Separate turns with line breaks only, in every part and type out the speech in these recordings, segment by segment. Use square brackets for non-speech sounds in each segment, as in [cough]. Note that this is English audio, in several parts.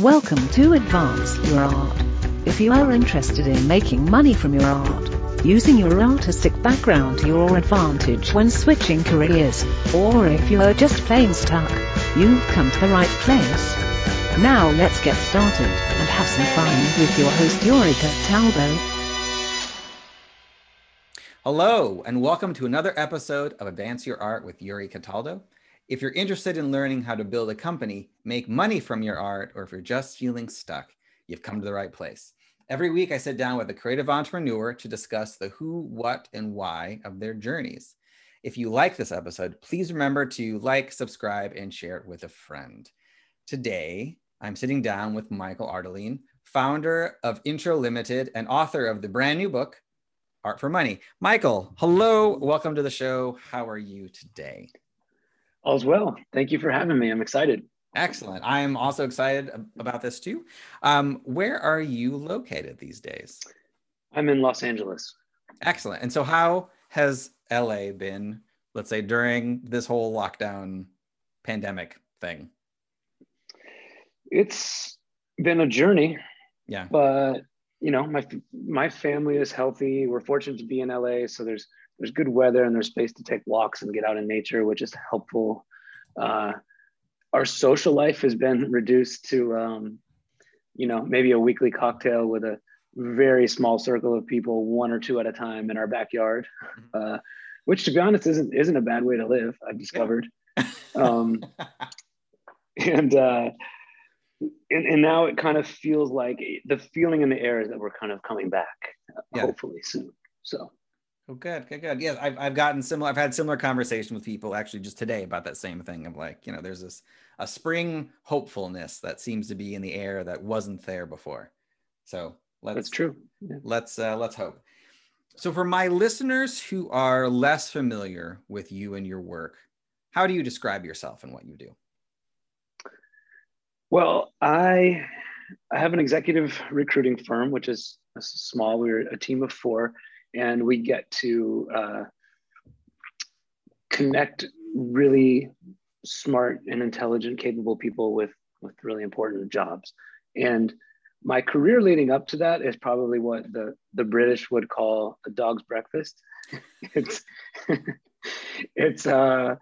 Welcome to Advance Your Art. If you are interested in making money from your art, using your artistic background to your advantage when switching careers, or if you are just plain stuck, you've come to the right place. Now let's get started and have some fun with your host Yuri Cataldo.
Hello, and welcome to another episode of Advance Your Art with Yuri Cataldo. If you're interested in learning how to build a company, make money from your art, or if you're just feeling stuck, you've come to the right place. Every week, I sit down with a creative entrepreneur to discuss the who, what, and why of their journeys. If you like this episode, please remember to like, subscribe, and share it with a friend. Today, I'm sitting down with Michael Ardelean, founder of Intro Limited and author of the brand new book, Art for Money. Michael, hello. Welcome to the show. How are you today?
All's well. Thank you for having me. I'm excited.
Excellent. I am also excited about this too. Um, where are you located these days?
I'm in Los Angeles.
Excellent. And so, how has LA been, let's say, during this whole lockdown pandemic thing?
It's been a journey.
Yeah.
But you know, my my family is healthy. We're fortunate to be in LA, so there's there's good weather and there's space to take walks and get out in nature, which is helpful. Uh, our social life has been [laughs] reduced to, um, you know, maybe a weekly cocktail with a very small circle of people, one or two at a time in our backyard, mm-hmm. uh, which, to be honest, isn't isn't a bad way to live. I've discovered, um, [laughs] and, uh, and and now it kind of feels like the feeling in the air is that we're kind of coming back, yeah. hopefully soon. So
Oh, good, good, good. Yeah, I've, I've gotten similar. I've had similar conversation with people actually just today about that same thing of like, you know, there's this a spring hopefulness that seems to be in the air that wasn't there before. So let's
that's true.
Yeah. Let's uh, let's hope. So for my listeners who are less familiar with you and your work, how do you describe yourself and what you do?
Well, I I have an executive recruiting firm, which is small. We're a team of four and we get to uh, connect really smart and intelligent, capable people with with really important jobs. And my career leading up to that is probably what the the British would call a dog's breakfast. [laughs] it's [laughs] it's uh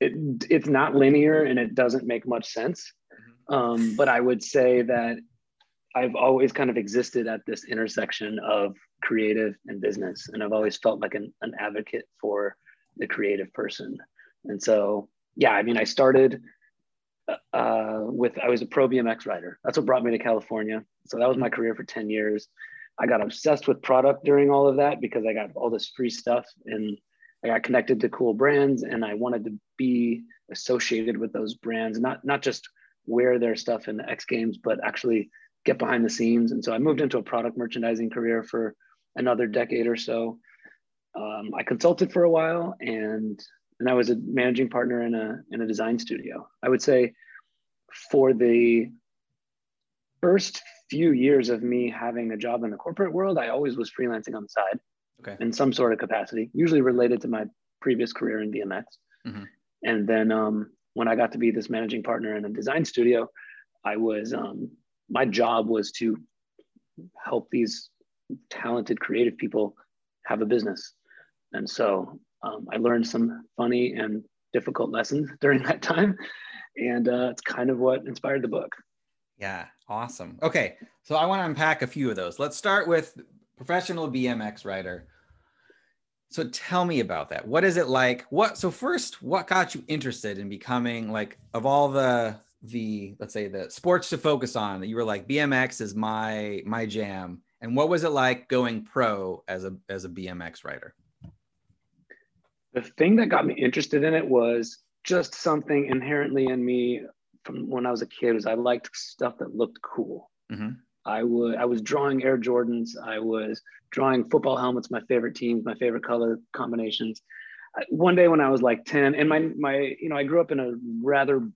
it, it's not linear and it doesn't make much sense. Mm-hmm. Um, but I would say that I've always kind of existed at this intersection of creative and business. And I've always felt like an, an advocate for the creative person. And so, yeah, I mean, I started uh, with, I was a pro BMX rider. That's what brought me to California. So that was my career for 10 years. I got obsessed with product during all of that because I got all this free stuff and I got connected to cool brands and I wanted to be associated with those brands, not, not just wear their stuff in the X Games, but actually get behind the scenes. And so I moved into a product merchandising career for another decade or so. Um, I consulted for a while and and I was a managing partner in a in a design studio. I would say for the first few years of me having a job in the corporate world, I always was freelancing on the side okay. in some sort of capacity, usually related to my previous career in BMX. Mm-hmm. And then um, when I got to be this managing partner in a design studio, I was um, my job was to help these talented creative people have a business. And so um, i learned some funny and difficult lessons [laughs] during that time. And uh, it's kind of what inspired the book.
Yeah awesome. Okay so i want to unpack a few of those. Let's start with professional bmx rider so tell me about that. What is it like? What so first what got you interested in becoming like of all the the let's say the sports to focus on that you were like BMX is my my jam and what was it like going pro as a as a BMX rider
the thing that got me interested in it was just something inherently in me from when I was a kid was I liked stuff that looked cool. Mm-hmm. I would I was drawing Air Jordans. I was drawing football helmets, my favorite teams, my favorite color combinations. One day when I was like 10, and my my you know, I grew up in a rather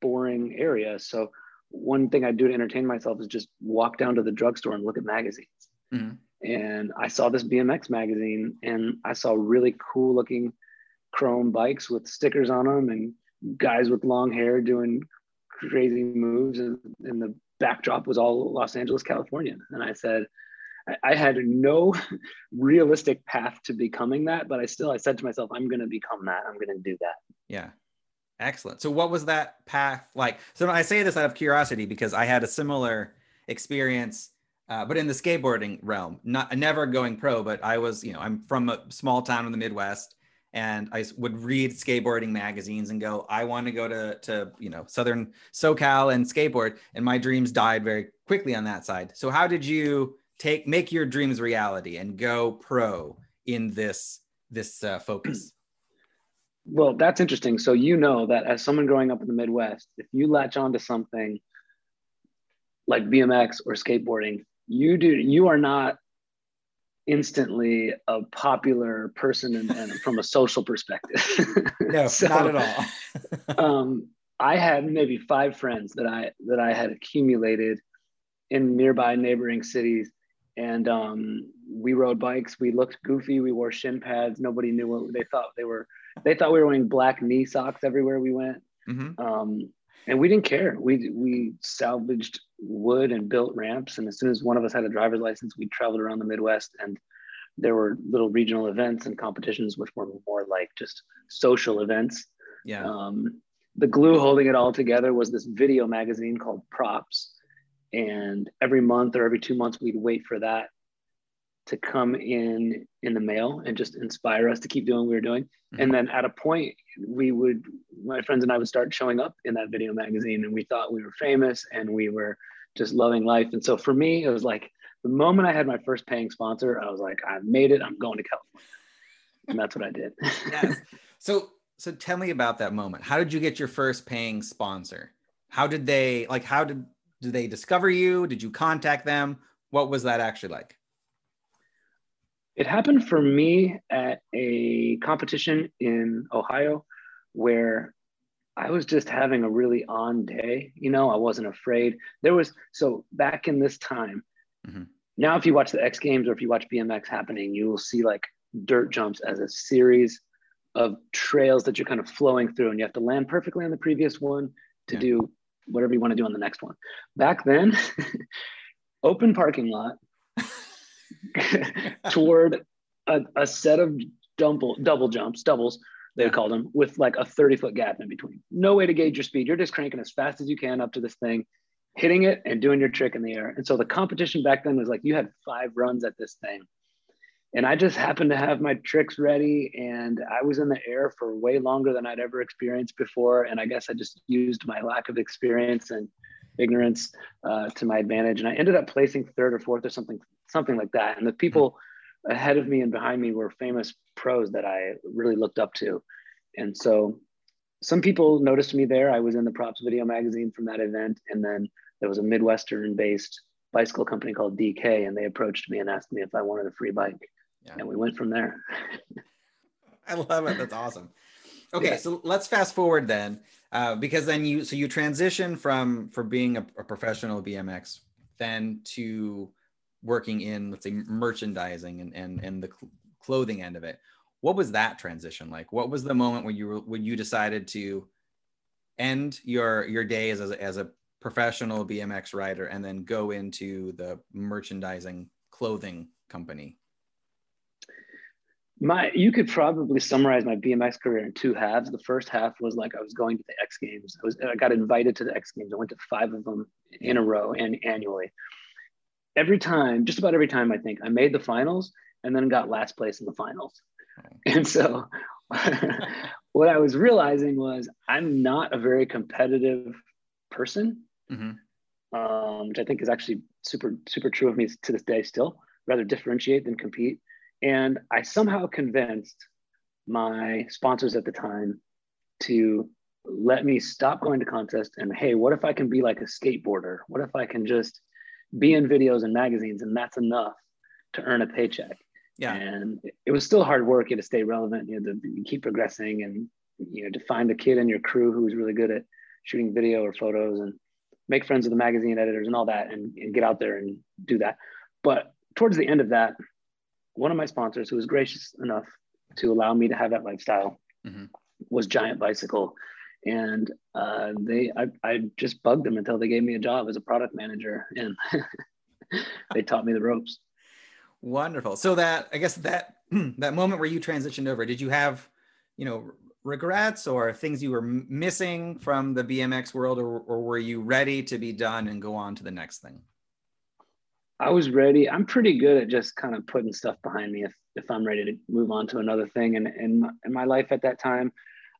boring area. So one thing I do to entertain myself is just walk down to the drugstore and look at magazines. Mm-hmm. And I saw this BMX magazine and I saw really cool looking chrome bikes with stickers on them and guys with long hair doing crazy moves And, in the backdrop was all Los Angeles, California. And I said, I, I had no [laughs] realistic path to becoming that, but I still, I said to myself, I'm going to become that. I'm going to do that.
Yeah. Excellent. So what was that path like? So I say this out of curiosity because I had a similar experience, uh, but in the skateboarding realm, not never going pro, but I was, you know, I'm from a small town in the Midwest and I would read skateboarding magazines and go, I want to go to, to, you know, Southern SoCal and skateboard. And my dreams died very quickly on that side. So how did you take, make your dreams reality and go pro in this, this uh, focus?
Well, that's interesting. So you know that as someone growing up in the Midwest, if you latch onto something like BMX or skateboarding, you do you are not instantly a popular person and, and from a social perspective. [laughs]
no, [laughs] so, not at
all. [laughs] um, I had maybe five friends that I that I had accumulated in nearby neighboring cities, and um, we rode bikes. We looked goofy. We wore shin pads. Nobody knew what they thought they were. They thought we were wearing black knee socks everywhere we went. Mm-hmm. Um, and we didn't care. We we salvaged wood and built ramps. And as soon as one of us had a driver's license, we traveled around the Midwest and there were little regional events and competitions which were more like just social events.
Yeah.
Um, the glue holding it all together was this video magazine called Props. And every month or every two months, we'd wait for that to come in in the mail and just inspire us to keep doing what we were doing. Mm-hmm. And then at a point, we would, my friends and I would start showing up in that video magazine, and we thought we were famous and we were just loving life. And so for me, it was like the moment I had my first paying sponsor, I was like, I've made it. I'm going to California, and that's what I did.
yes. [laughs] So, so tell me about that moment. How did you get your first paying sponsor? How did they like? How did did they discover you? Did you contact them? What was that actually like?
It happened for me at a competition in Ohio where I was just having a really on day. You know, I wasn't afraid. There was, so back in this time, mm-hmm. now if you watch the X Games or if you watch BMX happening, you will see like dirt jumps as a series of trails that you're kind of flowing through and you have to land perfectly on the previous one to yeah. do whatever you want to do on the next one. Back then, [laughs] open parking lot [laughs] toward a, a, set of double, double jumps, doubles, they yeah. called them, with like a 30 foot gap in between. No way to gauge your speed. You're just cranking as fast as you can up to this thing, hitting it and doing your trick in the air. And so the competition back then was like you had five runs at this thing. And I just happened to have my tricks ready and I was in the air for way longer than I'd ever experienced before. And I guess I just used my lack of experience and ignorance uh, to my advantage. And I ended up placing third or fourth or something, something like that. And the people ahead of me and behind me were famous pros that I really looked up to. And so some people noticed me there. I was in the props video magazine from that event. And then there was a Midwestern based bicycle company called DK, and they approached me and asked me if I wanted a free bike. Yeah. And we went from there. [laughs]
I love it. That's awesome. Okay, yeah. so let's fast forward then, uh, because then you so you transition from for being a, a professional BMX then to working in let's say merchandising and and, and the cl- clothing end of it what was that transition like? What was the moment when you were when you decided to end your your days as a, as a professional bmx rider and then go into the merchandising clothing company?
My you could probably summarize my bmx career in two halves. The first half was like i was going to the x games. I was i got invited to the x games. I went to five of them in a row and annually every time, just about every time, I think I made the finals and then got last place in the finals. And so [laughs] what I was realizing was I'm not a very competitive person, mm-hmm. um, which I think is actually super, super true of me to this day still, rather differentiate than compete. And I somehow convinced my sponsors at the time to let me stop going to contests and hey, what if I can be like a skateboarder? What if I can just be in videos and magazines, and that's enough to earn a paycheck.
Yeah.
And it was still hard work. You had to stay relevant. You had to keep progressing, and you know, to find a kid in your crew who was really good at shooting video or photos, and make friends with the magazine editors and all that, and, and get out there and do that. But towards the end of that, one of my sponsors, who was gracious enough to allow me to have that lifestyle, mm-hmm. was Giant Bicycle, and uh, they I, I just bugged them until they gave me a job as a product manager, and [laughs] they taught me the ropes.
Wonderful. So that I guess that [clears throat] that moment where you transitioned over, did you have, you know, regrets or things you were missing from the BMX world, or, or were you ready to be done and go on to the next thing?
I was ready. I'm pretty good at just kind of putting stuff behind me if, if I'm ready to move on to another thing. And in my, in my life at that time,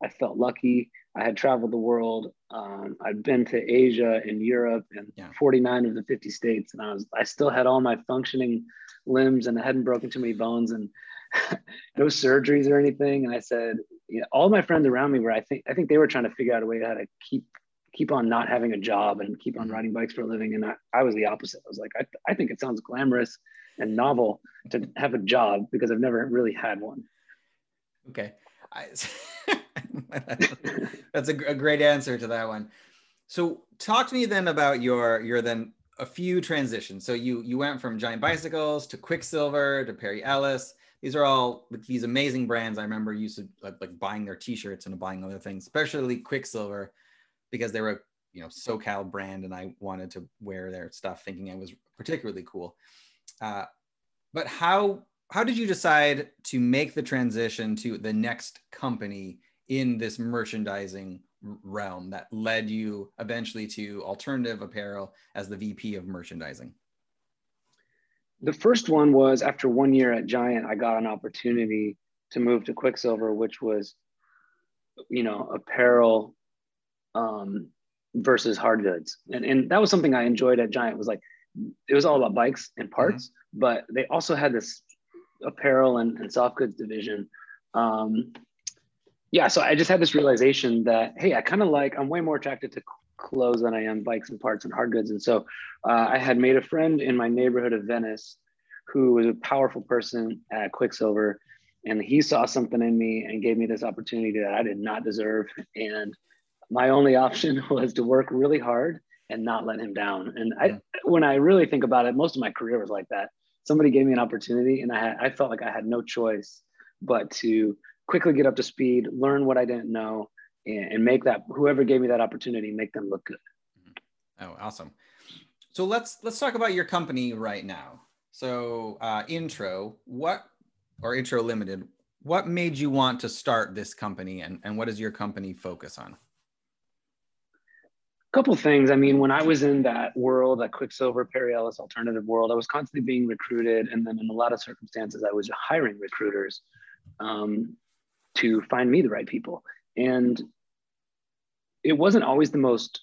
I felt lucky. I had traveled the world. Um, I'd been to Asia and Europe and yeah. 49 of the 50 states, and I was I still had all my functioning limbs and I hadn't broken too many bones and [laughs] no surgeries or anything. And I said, you know, all my friends around me were, I think, I think they were trying to figure out a way how to keep, keep on not having a job and keep on mm-hmm. riding bikes for a living. And I, I was the opposite. I was like, I, I think it sounds glamorous and novel to have a job because I've never really had one.
Okay. I, [laughs] [laughs] that's a, a great answer to that one. So talk to me then about your, your then a few transitions. So you you went from Giant Bicycles to Quiksilver to Perry Ellis. These are all these amazing brands. I remember used to like, like buying their T-shirts and buying other things, especially Quiksilver, because they were a you know SoCal brand, and I wanted to wear their stuff, thinking it was particularly cool. Uh, but how how did you decide to make the transition to the next company in this merchandising realm that led you eventually to alternative apparel as the VP of merchandising?
The first one was after one year at Giant, I got an opportunity to move to Quiksilver, which was, you know, apparel um, versus hard goods. And, and that was something I enjoyed at Giant was like, it was all about bikes and parts, mm-hmm. but they also had this apparel and, and soft goods division um, yeah, so I just had this realization that hey, I kind of like I'm way more attracted to clothes than I am bikes and parts and hard goods. And so uh, I had made a friend in my neighborhood of Venice who was a powerful person at Quiksilver, and he saw something in me and gave me this opportunity that I did not deserve. And my only option [laughs] was to work really hard and not let him down. And I, when I really think about it, most of my career was like that. Somebody gave me an opportunity, and I had, I felt like I had no choice but to quickly get up to speed, learn what I didn't know, and, and make that whoever gave me that opportunity make them look good.
Mm-hmm. Oh, awesome. So let's let's talk about your company right now. So uh, intro, what or intro limited, what made you want to start this company and, and what does your company focus on?
A couple things. I mean, when I was in that world, that Quiksilver, Perry Ellis alternative world, I was constantly being recruited. And then in a lot of circumstances, I was hiring recruiters. Um, to find me the right people. And it wasn't always the most,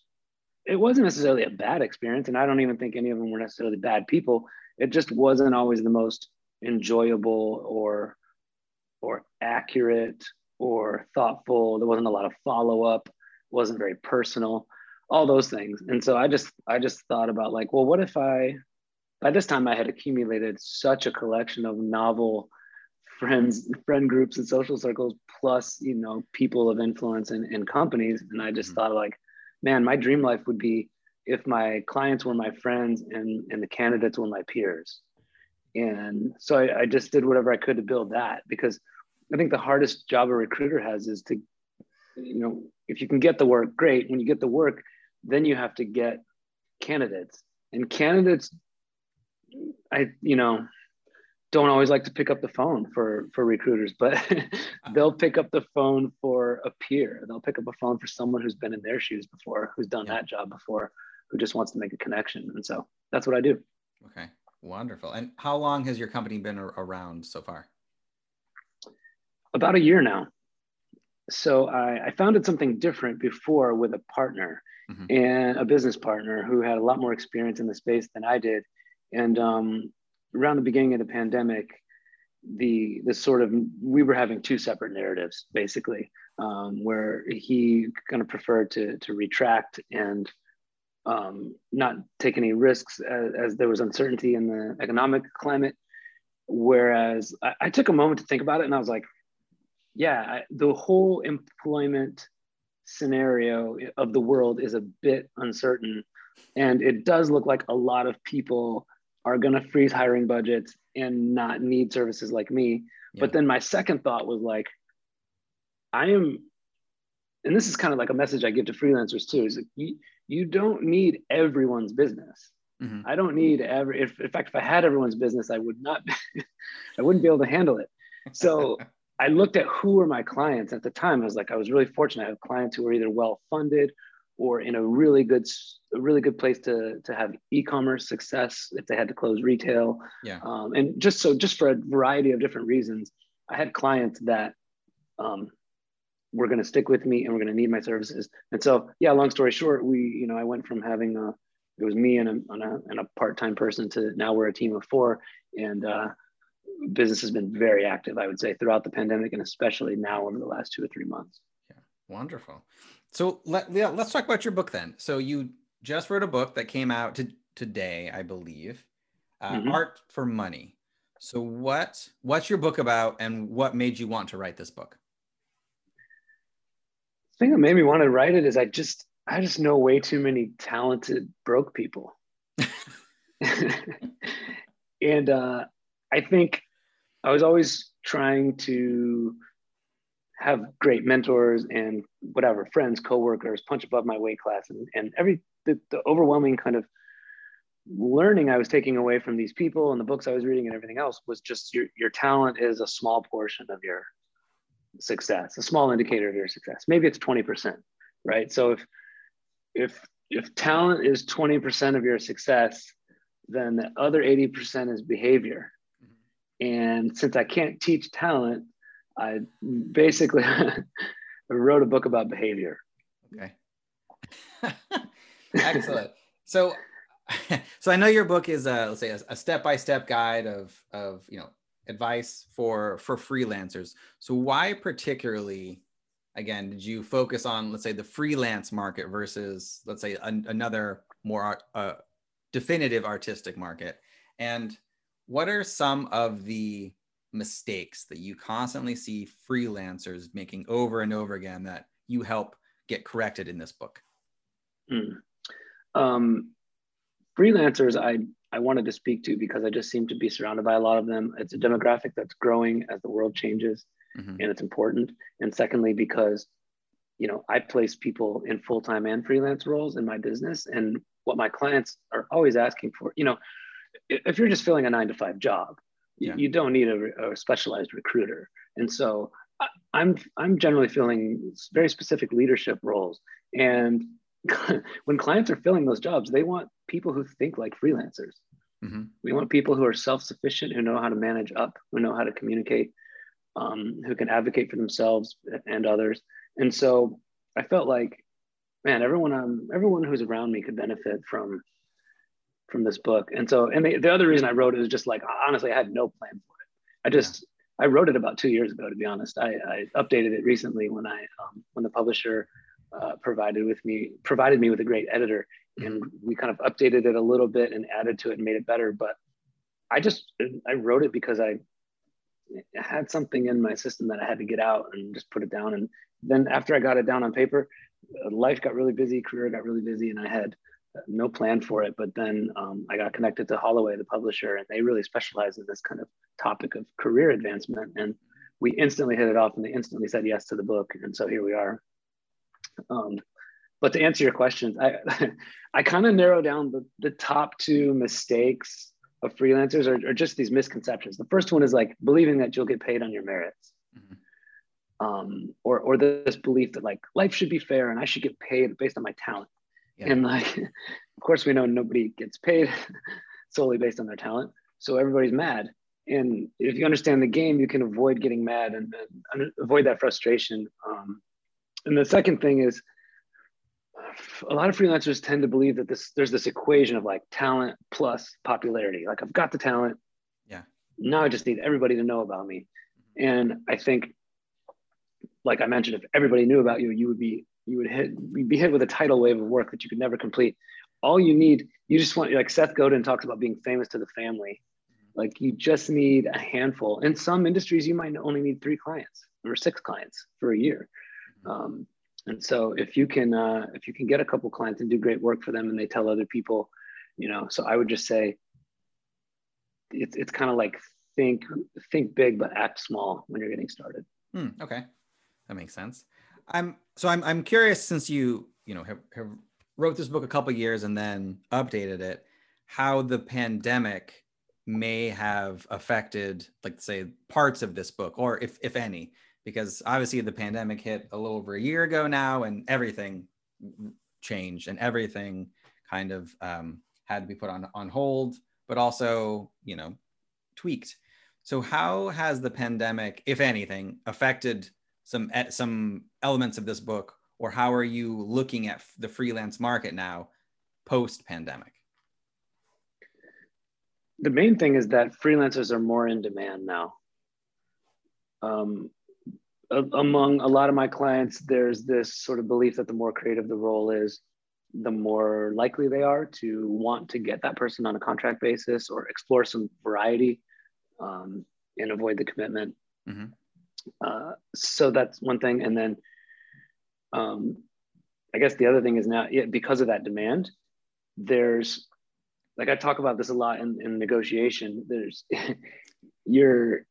it wasn't necessarily a bad experience. And I don't even think any of them were necessarily bad people. It just wasn't always the most enjoyable or or accurate or thoughtful. There wasn't a lot of follow up, wasn't very personal, all those things. And so I just I just thought about like, well, what if I by this time I had accumulated such a collection of novel friends friend groups and social circles plus you know people of influence and, and companies. And i just mm-hmm. thought like man my dream life would be if my clients were my friends and and the candidates were my peers. And so I, I just did whatever i could to build that because i think the hardest job a recruiter has is to you know if you can get the work great. When you get the work then you have to get candidates. And candidates i you know don't always like to pick up the phone for for recruiters but [laughs] they'll pick up the phone for a peer. They'll pick up a phone for someone who's been in their shoes before who's done yeah. that job before who just wants to make a connection. And so that's what i do.
Okay. Wonderful. And how long has your company been around so far?
About a year now. So i, I founded something different before with a partner mm-hmm. and a business partner who had a lot more experience in the space than i did. And um, around the beginning of the pandemic, the the sort of we were having two separate narratives basically, um, where he kind of preferred to to retract and um, not take any risks as, as, there was uncertainty in the economic climate. Whereas I, I, took a moment to think about it, and I was like, yeah, I, the whole employment scenario of the world is a bit uncertain, and it does look like a lot of people are going to freeze hiring budgets and not need services like me. Yeah. But then my second thought was like, I am and this is kind of like a message I give to freelancers too, is like you, you don't need everyone's business. Mm-hmm. I don't need every, if, in fact, if I had everyone's business, I would not, [laughs] I wouldn't be able to handle it. So [laughs] I looked at who were my clients at the time. I was like, I was really fortunate. I have clients who were either well funded or in a really good, a really good place to, to have e-commerce success if they had to close retail.
Yeah.
Um, and just so, just for a variety of different reasons, I had clients that um, were going to stick with me and we're going to need my services. And so, yeah, long story short, we, you know, I went from having a, it was me and a, and a, and a part-time person to now we're a team of four and uh, business has been very active, I would say throughout the pandemic and especially now over the last two or three months.
Yeah. Wonderful. So let, yeah, let's talk about your book then. So you just wrote a book that came out to, today, I believe, uh, mm-hmm. Art for Money. So what what's your book about and what made you want to write this book?
The thing that made me want to write it is I just I just know way too many talented broke people. [laughs] [laughs] and uh, I think I was always trying to have great mentors and whatever friends, coworkers, punch above my weight class, and, and every the, the overwhelming kind of learning I was taking away from these people and the books I was reading and everything else was just your your talent is a small portion of your success, a small indicator of your success. Maybe it's 20%, right? So if if if talent is 20% of your success, then the other 80% is behavior. Mm-hmm. And since I can't teach talent, I basically [laughs] wrote a book about behavior.
Okay. [laughs] Excellent. So, [laughs] so I know your book is a, let's say a, step-by-step guide of, of, you know, advice for, for freelancers. So why particularly again, did you focus on, let's say, the freelance market versus, let's say, an, another more uh, definitive artistic market? And what are some of the mistakes that you constantly see freelancers making over and over again that you help get corrected in this book?
Mm. Um, freelancers, I I wanted to speak to because I just seem to be surrounded by a lot of them. It's a demographic that's growing as the world changes mm-hmm. and it's important. And secondly, because you know I place people in full time and freelance roles in my business, and what my clients are always asking for. You know, if you're just filling a nine to five job, yeah. you, don't need a, a, specialized recruiter. And so I, I'm I'm generally filling very specific leadership roles, and [laughs] when clients are filling those jobs, they want people who think like freelancers. Mm-hmm. We want people who are self sufficient, who know how to manage up, who know how to communicate, um, who can advocate for themselves and others. And so I felt like, man, everyone um, everyone who's around me could benefit from from this book. And so, and the, the other reason I wrote it was just like honestly, I had no plan for it. I just yeah. I wrote it about two years ago, to be honest. I, I updated it recently when I um, when the publisher uh, provided with me provided me with a great editor, mm-hmm. and we kind of updated it a little bit and added to it and made it better. But I just I wrote it because I had something in my system that I had to get out and just put it down. And then after I got it down on paper, uh, life got really busy, career got really busy, and I had no plan for it. But then um, I got connected to Holloway, the publisher, and they really specialize in this kind of topic of career advancement. And we instantly hit it off, and they instantly said yes to the book. And so here we are. Um, but to answer your questions, I [laughs] I kind of narrow down the, the top two mistakes of freelancers are, are, just these misconceptions. The first one is like believing that you'll get paid on your merits. Mm-hmm. Um, or, or this belief that like life should be fair and I should get paid based on my talent. Yeah. And like, [laughs] of course, we know nobody gets paid [laughs] solely based on their talent. So everybody's mad. And if you understand the game, you can avoid getting mad and, and avoid that frustration. Um, and the second thing is a lot of freelancers tend to believe that this there's this equation of like talent plus popularity. Like I've got the talent.
Yeah.
Now I just need everybody to know about me. Mm-hmm. And I think, like I mentioned, if everybody knew about you, you would be you would hit you'd be hit with a tidal wave of work that you could never complete. All you need, you just want like Seth Godin talks about being famous to the family. Like you just need a handful. In some industries, you might only need three clients or six clients for a year. Um, and so if you can uh, if you can get a couple clients and do great work for them and they tell other people, you know, so I would just say it's it's kind of like think think big but act small when you're getting started.
Hmm, okay, that makes sense. I'm so I'm I'm curious since you you know have, have wrote this book a couple years and then updated it, how the pandemic may have affected like say parts of this book or if if any. Because obviously the pandemic hit a little over a year ago now and everything changed and everything kind of um, had to be put on on hold but also you know tweaked. So how has the pandemic if anything affected some some elements of this book or how are you looking at the freelance market now post pandemic
the main thing is that freelancers are more in demand now. Um, among a lot of my clients there's this sort of belief that the more creative the role is the more likely they are to want to get that person on a contract basis or explore some variety um, and avoid the commitment. Mm-hmm. Uh, so that's one thing and then um, I guess the other thing is now, yeah, because of that demand, there's like I talk about this a lot in, in negotiation. There's [laughs] you're,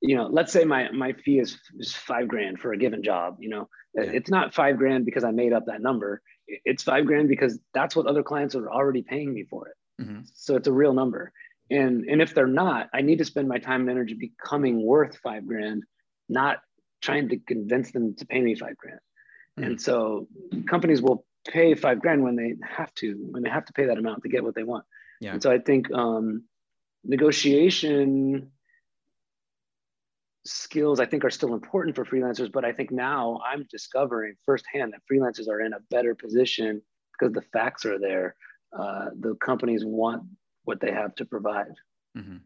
you know, let's say my my fee is, is five grand for a given job. You know, yeah. it's not five grand because I made up that number. It's five grand because that's what other clients are already paying me for it. Mm-hmm. So it's a real number. And and if they're not, I need to spend my time and energy becoming worth five grand, not trying to convince them to pay me five grand. Mm-hmm. And so companies will pay five grand when they have to, when they have to pay that amount to get what they want. Yeah. And so I think um, negotiation skills I think are still important for freelancers, but I think now I'm discovering firsthand that freelancers are in a better position because the facts are there. Uh, the companies want what they have to provide. Mm-hmm.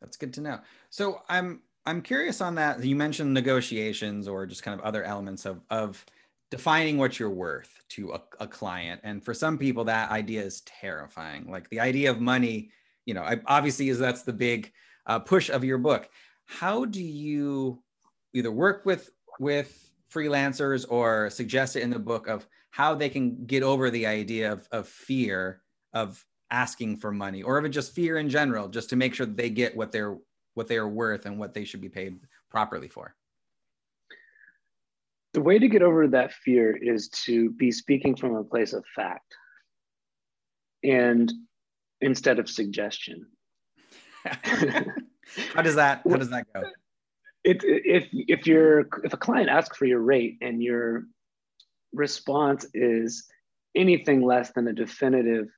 That's good to know. So I'm I'm curious on that. You mentioned negotiations or just kind of other elements of of defining what you're worth to a, a client. And for some people, that idea is terrifying. Like the idea of money, you know, obviously is that's the big uh, push of your book. How do you either work with with freelancers or suggest it in the book of how they can get over the idea of, of fear of asking for money or of just fear in general, just to make sure they get what they're what they are worth and what they should be paid properly for?
The way to get over that fear is to be speaking from a place of fact and instead of suggestion. [laughs]
how does that how does that go?
It, if if you're if a client asks for your rate and your response is anything less than a definitive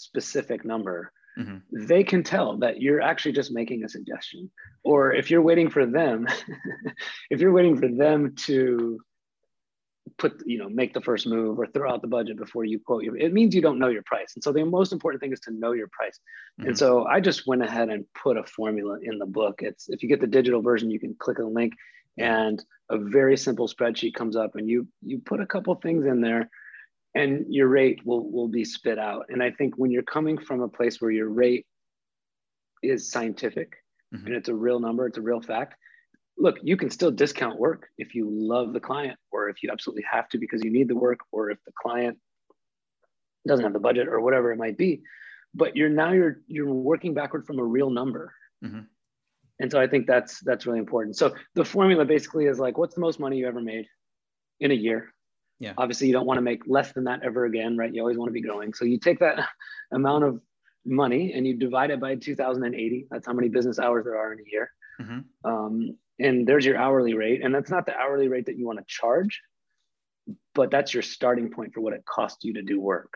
specific number, mm-hmm. they can tell that you're actually just making a suggestion. Or if you're waiting for them, [laughs] if you're waiting for them to put, you know, make the first move or throw out the budget before you quote you, it means you don't know your price. And so the most important thing is to know your price. Mm-hmm. And so I just went ahead and put a formula in the book. It's if you get the digital version, you can click a link and a very simple spreadsheet comes up and you you put a couple things in there and your rate will, will be spit out. And I think when you're coming from a place where your rate is scientific mm-hmm. and it's a real number, it's a real fact, look, you can still discount work if you love the client or if you absolutely have to because you need the work or if the client doesn't have the budget or whatever it might be. But you're now you're you're working backward from a real number. Mm-hmm. And so I think that's that's really important. So the formula basically is like, what's the most money you ever made in a year?
Yeah.
Obviously, you don't want to make less than that ever again, right? You always want to be growing. So you take that [laughs] amount of money and you divide it by 2,080. That's how many business hours there are in a year. Mm-hmm. Um, and there's your hourly rate. And that's not the hourly rate that you want to charge, but that's your starting point for what it costs you to do work.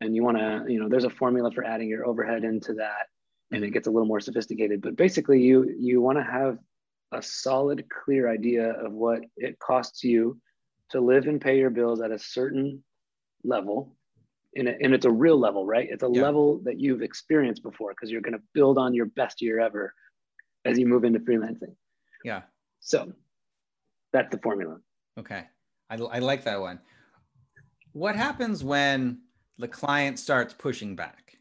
And you want to, you know, there's a formula for adding your overhead into that, and it gets a little more sophisticated. But basically, you you want to have a solid, clear idea of what it costs you to live and pay your bills at a certain level and, and it's a real level right? It's a yeah. level that you've experienced before because you're going to build on your best year ever as you move into freelancing.
Yeah.
So that's the formula.
Okay. I, I like that one. What happens when the client starts pushing back?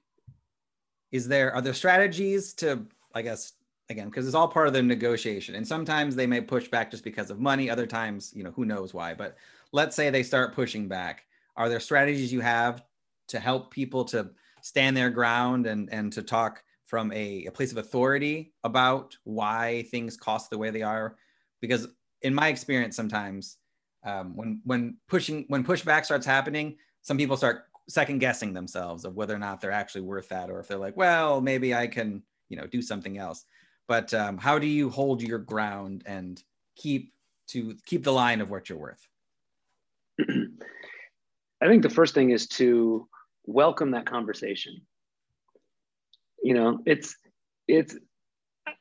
Is there are there strategies to i guess again because it's all part of the negotiation and sometimes they may push back just because of money other times you know who knows why but let's say they start pushing back are there strategies you have to help people to stand their ground and and to talk from a, a place of authority about why things cost the way they are because in my experience, sometimes um, when when pushing when pushback starts happening, some people start second guessing themselves of whether or not they're actually worth that, or if they're like, well, maybe I can, you know, do something else. But um, how do you hold your ground and keep to keep the line of what you're worth? [clears throat]
I think the first thing is to welcome that conversation. You know, it's it's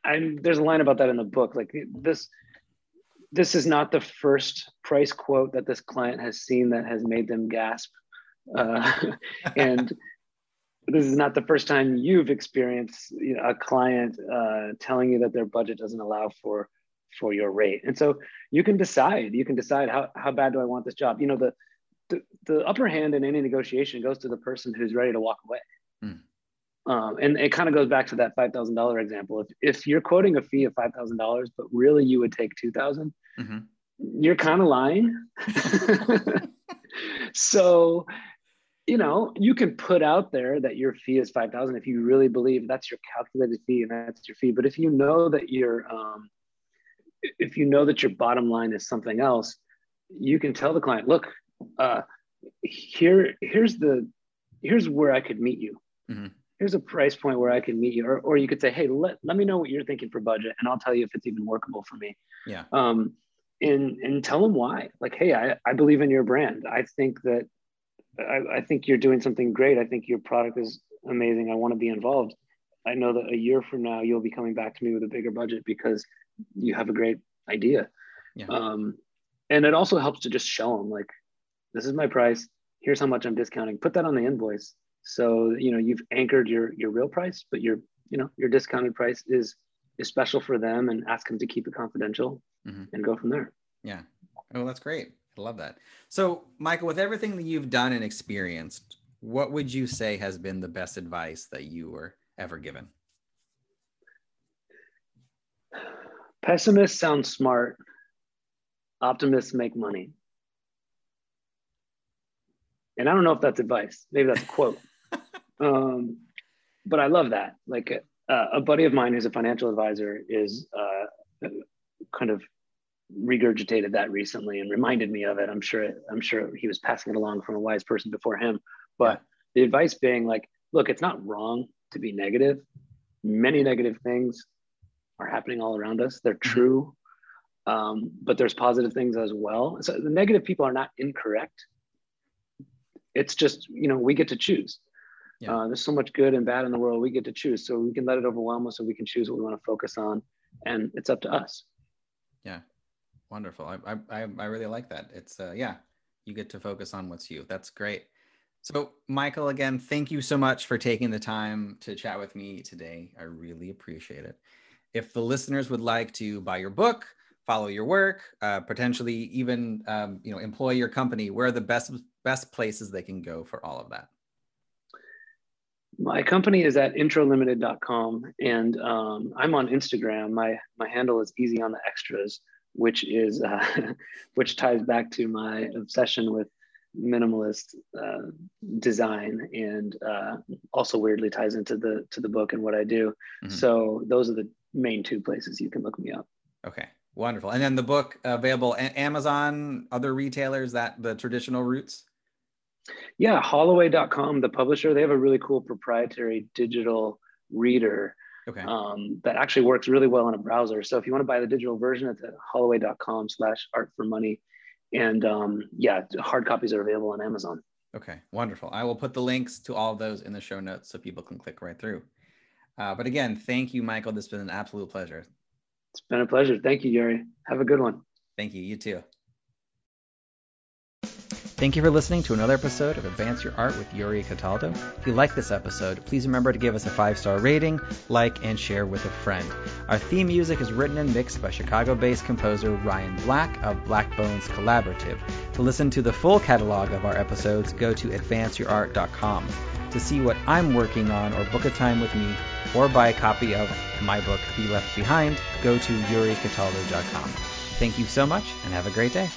I'm there's a line about that in the book. Like this this is not the first price quote that this client has seen that has made them gasp. Uh, [laughs] and this is not the first time you've experienced you know, a client uh, telling you that their budget doesn't allow for for your rate. And so you can decide, you can decide how, how bad do I want this job? You know, the, the, the upper hand in any negotiation goes to the person who's ready to walk away. Mm. Um, and it kind of goes back to that $5,000 example. If, if you're quoting a fee of $5,000, but really you would take 2000, mm-hmm. you're kind of lying. [laughs] so, you know, you can put out there that your fee is 5,000 if you really believe that's your calculated fee and that's your fee. But if you know that you're, um, if you know that your bottom line is something else, you can tell the client, look, uh, here, here's the, here's where I could meet you. Mm-hmm here's a price point where I can meet you. Or, or you could say, hey, let, let me know what you're thinking for budget and I'll tell you if it's even workable for me.
Yeah.
Um, and, and tell them why. Like, hey, I, I believe in your brand. I think that I, I think you're doing something great. I think your product is amazing. I want to be involved. I know that a year from now you'll be coming back to me with a bigger budget because you have a great idea. Yeah. Um, and it also helps to just show them like, this is my price. Here's how much I'm discounting. Put that on the invoice so you know you've anchored your your real price, but your you know your discounted price is is special for them, and ask them to keep it confidential mm-hmm. and go from there.
Yeah. Oh, that's great. I love that. So, Michael, with everything that you've done and experienced, what would you say has been the best advice that you were ever given?
Pessimists sound smart. Optimists make money. And I don't know if that's advice. Maybe that's a quote. [laughs] Um, but I love that. Like uh, a buddy of mine who's a financial advisor is uh, kind of regurgitated that recently and reminded me of it. I'm sure I'm sure he was passing it along from a wise person before him. But the advice being like, look, it's not wrong to be negative. Many negative things are happening all around us. They're mm-hmm. true. Um, but there's positive things as well. So the negative people are not incorrect. It's just, you know, we get to choose. Yeah. Uh, there's so much good and bad in the world. We get to choose. So we can let it overwhelm us, so we can choose what we want to focus on, and it's up to us.
Yeah, wonderful. I I I really like that. It's uh yeah, you get to focus on what's you. That's great. So Michael, again, thank you so much for taking the time to chat with me today. I really appreciate it. If the listeners would like to buy your book, follow your work, uh, potentially even um, you know employ your company, where are the best best places they can go for all of that?
my company is at introlimited.com and um, i'm on instagram my my handle is easy on the extras which is uh, [laughs] which ties back to my obsession with minimalist uh, design and uh, also weirdly ties into the to the book and what i do. Mm-hmm. so those are the main two places you can look me up.
Okay. Wonderful. And then the book available amazon other retailers that the traditional routes?
Yeah, Holloway.com, the publisher, they have a really cool proprietary digital reader okay. um, that actually works really well in a browser. So if you want to buy the digital version, it's at holloway.com slash art for money. And um, yeah, hard copies are available on Amazon.
Okay, wonderful. I will put the links to all of those in the show notes so people can click right through. Uh, but again, thank you, Michael. This has been an absolute pleasure.
It's been a pleasure. Thank you, Yuri. Have a good one.
Thank you. You too. Thank you for listening to another episode of Advance Your Art with Yuri Cataldo. If you like this episode, please remember to give us a five star rating, like, and share with a friend. Our theme music is written and mixed by Chicago based composer Ryan Black of Black Bones Collaborative. To listen to the full catalog of our episodes, go to advanceyourart.com. To see what I'm working on or book a time with me or buy a copy of my book, Be Left Behind, go to yuricataldo.com. Thank you so much and have a great day.